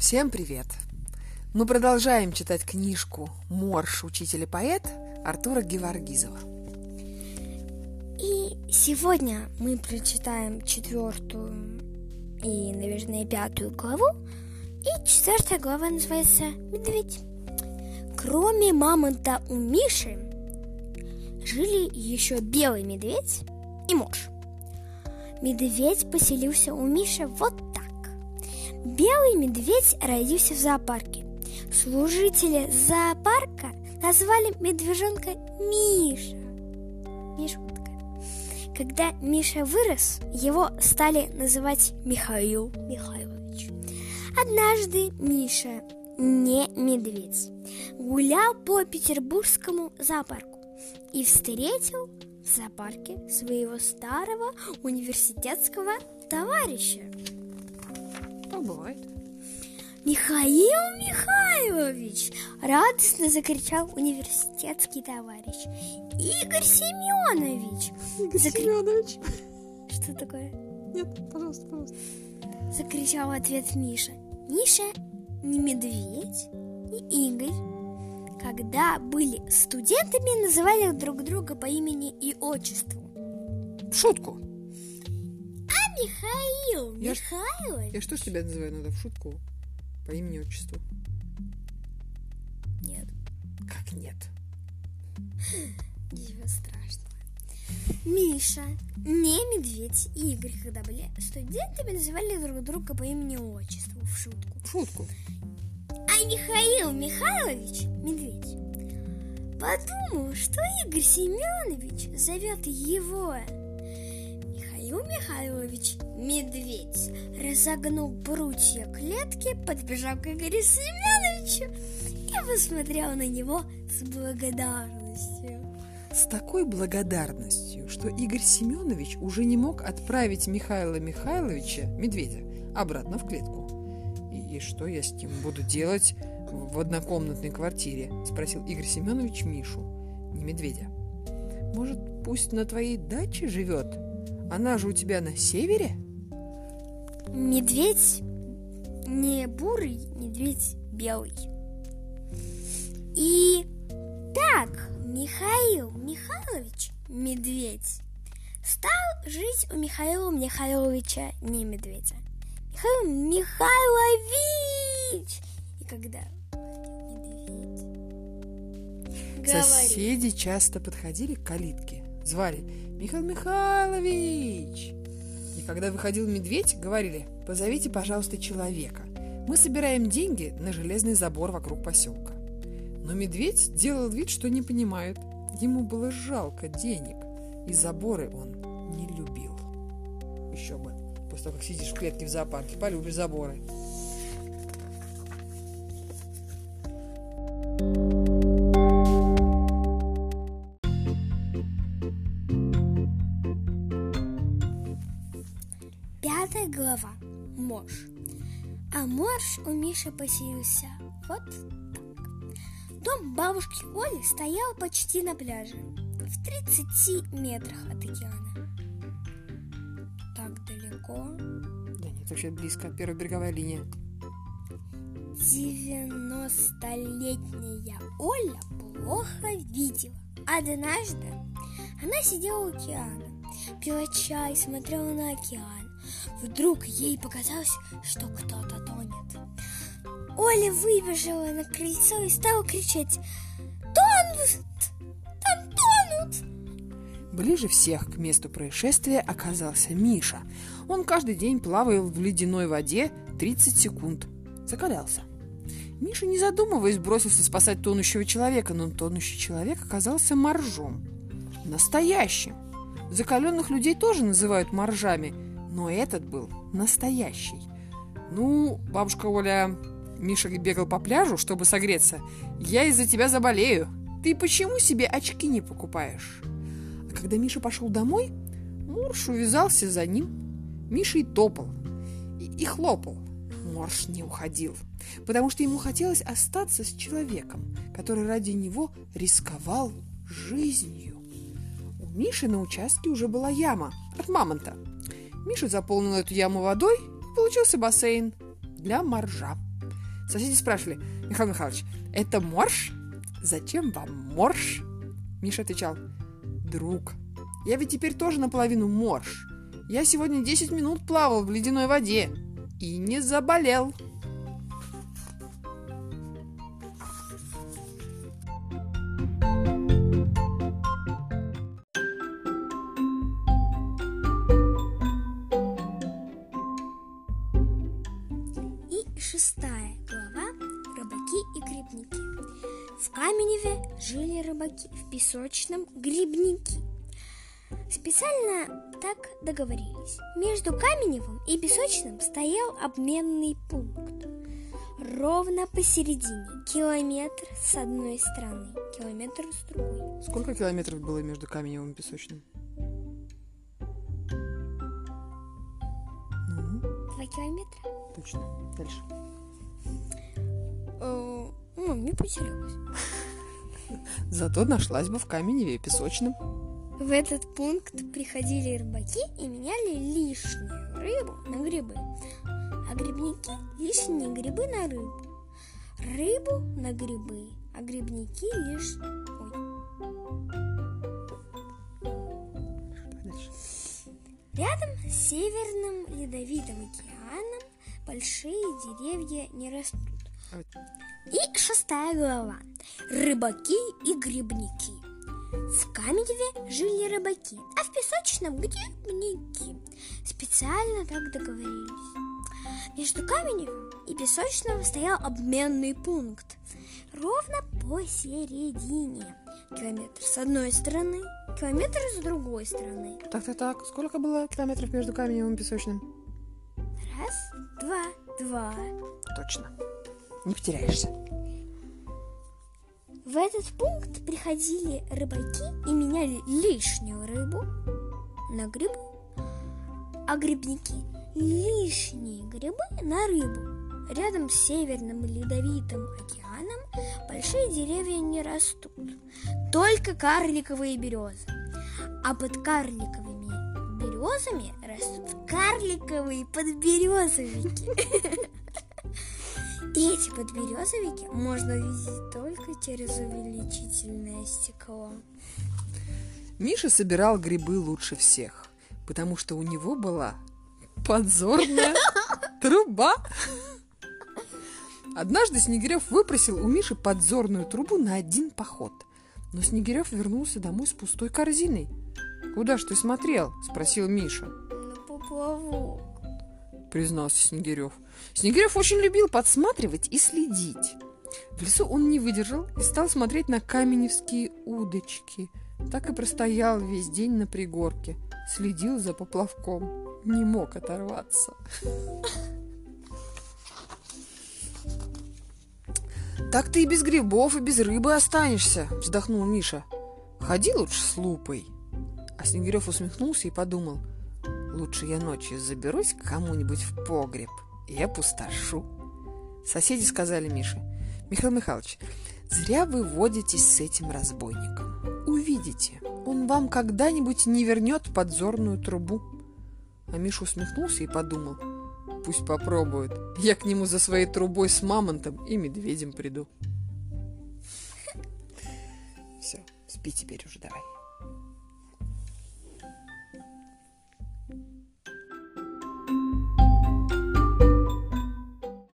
Всем привет! Мы продолжаем читать книжку «Морж. Учитель и поэт» Артура Геваргизова. И сегодня мы прочитаем четвертую и, наверное, пятую главу. И четвертая глава называется «Медведь». Кроме мамонта у Миши жили еще белый медведь и морж. Медведь поселился у Миши вот. Белый медведь родился в зоопарке. Служители зоопарка назвали медвежонка Миша. Мишутка. Когда Миша вырос, его стали называть Михаил Михайлович. Однажды Миша, не медведь, гулял по петербургскому зоопарку и встретил в зоопарке своего старого университетского товарища. Бывает. Михаил Михайлович! Радостно закричал университетский товарищ. Игорь Семенович! Игорь Закри- Семенович. Что такое? Нет, пожалуйста, пожалуйста. Закричал в ответ Миша. Миша не медведь, не Игорь. Когда были студентами, называли друг друга по имени и отчеству. В шутку. Михаил Я ж- Михайлович? Я что ж тебя называю надо в шутку? По имени отчеству. Нет, Как нет? ничего страшного. Миша, не медведь и Игорь, когда были студентами, называли друг друга по имени отчеству в шутку. В шутку. А Михаил Михайлович – медведь. Подумал, что Игорь Семенович зовет его Михайлович – медведь. Разогнул прутья клетки, подбежал к Игорю Семеновичу и посмотрел на него с благодарностью. С такой благодарностью, что Игорь Семенович уже не мог отправить Михаила Михайловича, медведя, обратно в клетку. И, и что я с ним буду делать в однокомнатной квартире? Спросил Игорь Семенович Мишу, не медведя. Может, пусть на твоей даче живет? Она же у тебя на севере? Медведь не бурый, медведь белый. И так Михаил Михайлович медведь стал жить у Михаила Михайловича не медведя. Михаил Михайлович! И когда медведь говорит, Соседи часто подходили к калитке, звали «Михаил Михайлович!» И когда выходил медведь, говорили «Позовите, пожалуйста, человека. Мы собираем деньги на железный забор вокруг поселка». Но медведь делал вид, что не понимает. Ему было жалко денег, и заборы он не любил. Еще бы. После того, как сидишь в клетке в зоопарке, полюбишь заборы. Глава. Морж. А морж у Миши поселился вот так. Дом бабушки Оли стоял почти на пляже, в 30 метрах от океана. Так далеко. Да нет, вообще близко. Первая береговая линия. 90-летняя Оля плохо видела. Однажды она сидела у океана, пила чай, смотрела на океан. Вдруг ей показалось, что кто-то тонет. Оля выбежала на крыльцо и стала кричать «Тонут! Там тонут!» Ближе всех к месту происшествия оказался Миша. Он каждый день плавал в ледяной воде 30 секунд. Закалялся. Миша, не задумываясь, бросился спасать тонущего человека, но тонущий человек оказался моржом. Настоящим. Закаленных людей тоже называют моржами, но этот был настоящий. Ну, бабушка Оля, Миша бегал по пляжу, чтобы согреться. Я из-за тебя заболею. Ты почему себе очки не покупаешь? А когда Миша пошел домой, Морж увязался за ним. Миша и топал, и, и хлопал. Морж не уходил, потому что ему хотелось остаться с человеком, который ради него рисковал жизнью. У Миши на участке уже была яма от мамонта. Миша заполнил эту яму водой, и получился бассейн для моржа. Соседи спрашивали, Михаил Михайлович, это морж? Зачем вам морж? Миша отвечал, друг, я ведь теперь тоже наполовину морж. Я сегодня 10 минут плавал в ледяной воде и не заболел. Каменеве жили рыбаки в песочном грибнике. Специально так договорились. Между Каменевым и Песочным стоял обменный пункт. Ровно посередине, километр с одной стороны, километр с другой. Сколько километров было между Каменевым и Песочным? Ну, Два километра? точно. Дальше. Э, Ну, не потерялась. Зато нашлась бы в Каменеве Песочном. В этот пункт приходили рыбаки и меняли лишнюю рыбу на грибы, а грибники лишние грибы на рыбу, рыбу на грибы, а грибники лишь... Ой. Рядом с Северным Ледовитым океаном большие деревья не растут. И шестая глава. Рыбаки и грибники. В Каменеве жили рыбаки, а в Песочном грибники. Специально так договорились. Между Каменевым и Песочным стоял обменный пункт. Ровно посередине. Километр с одной стороны, километр с другой стороны. Так-так-так, сколько было километров между Каменевым и Песочным? Раз, два, два. Точно. Не потеряешься. В этот пункт приходили рыбаки и меняли лишнюю рыбу на грибы, а грибники лишние грибы на рыбу. Рядом с Северным Ледовитым океаном большие деревья не растут, только карликовые березы. А под карликовыми березами растут карликовые подберезовики. Эти подберезовики можно увидеть только через увеличительное стекло. Миша собирал грибы лучше всех, потому что у него была подзорная труба. Однажды Снегирев выпросил у Миши подзорную трубу на один поход. Но Снегирев вернулся домой с пустой корзиной. «Куда ж ты смотрел?» – спросил Миша. На поплавок. Признался Снегирев. Снегирев очень любил подсматривать и следить. В лесу он не выдержал и стал смотреть на каменевские удочки. Так и простоял весь день на пригорке, следил за поплавком, не мог оторваться. «Так ты и без грибов, и без рыбы останешься», — вздохнул Миша. «Ходи лучше с лупой». А Снегирев усмехнулся и подумал, «Лучше я ночью заберусь к кому-нибудь в погреб и опустошу». Соседи сказали Мише, «Михаил Михайлович, зря вы водитесь с этим разбойником. Увидите, он вам когда-нибудь не вернет подзорную трубу». А Миша усмехнулся и подумал, «Пусть попробует. Я к нему за своей трубой с мамонтом и медведем приду». Все, спи теперь уже давай.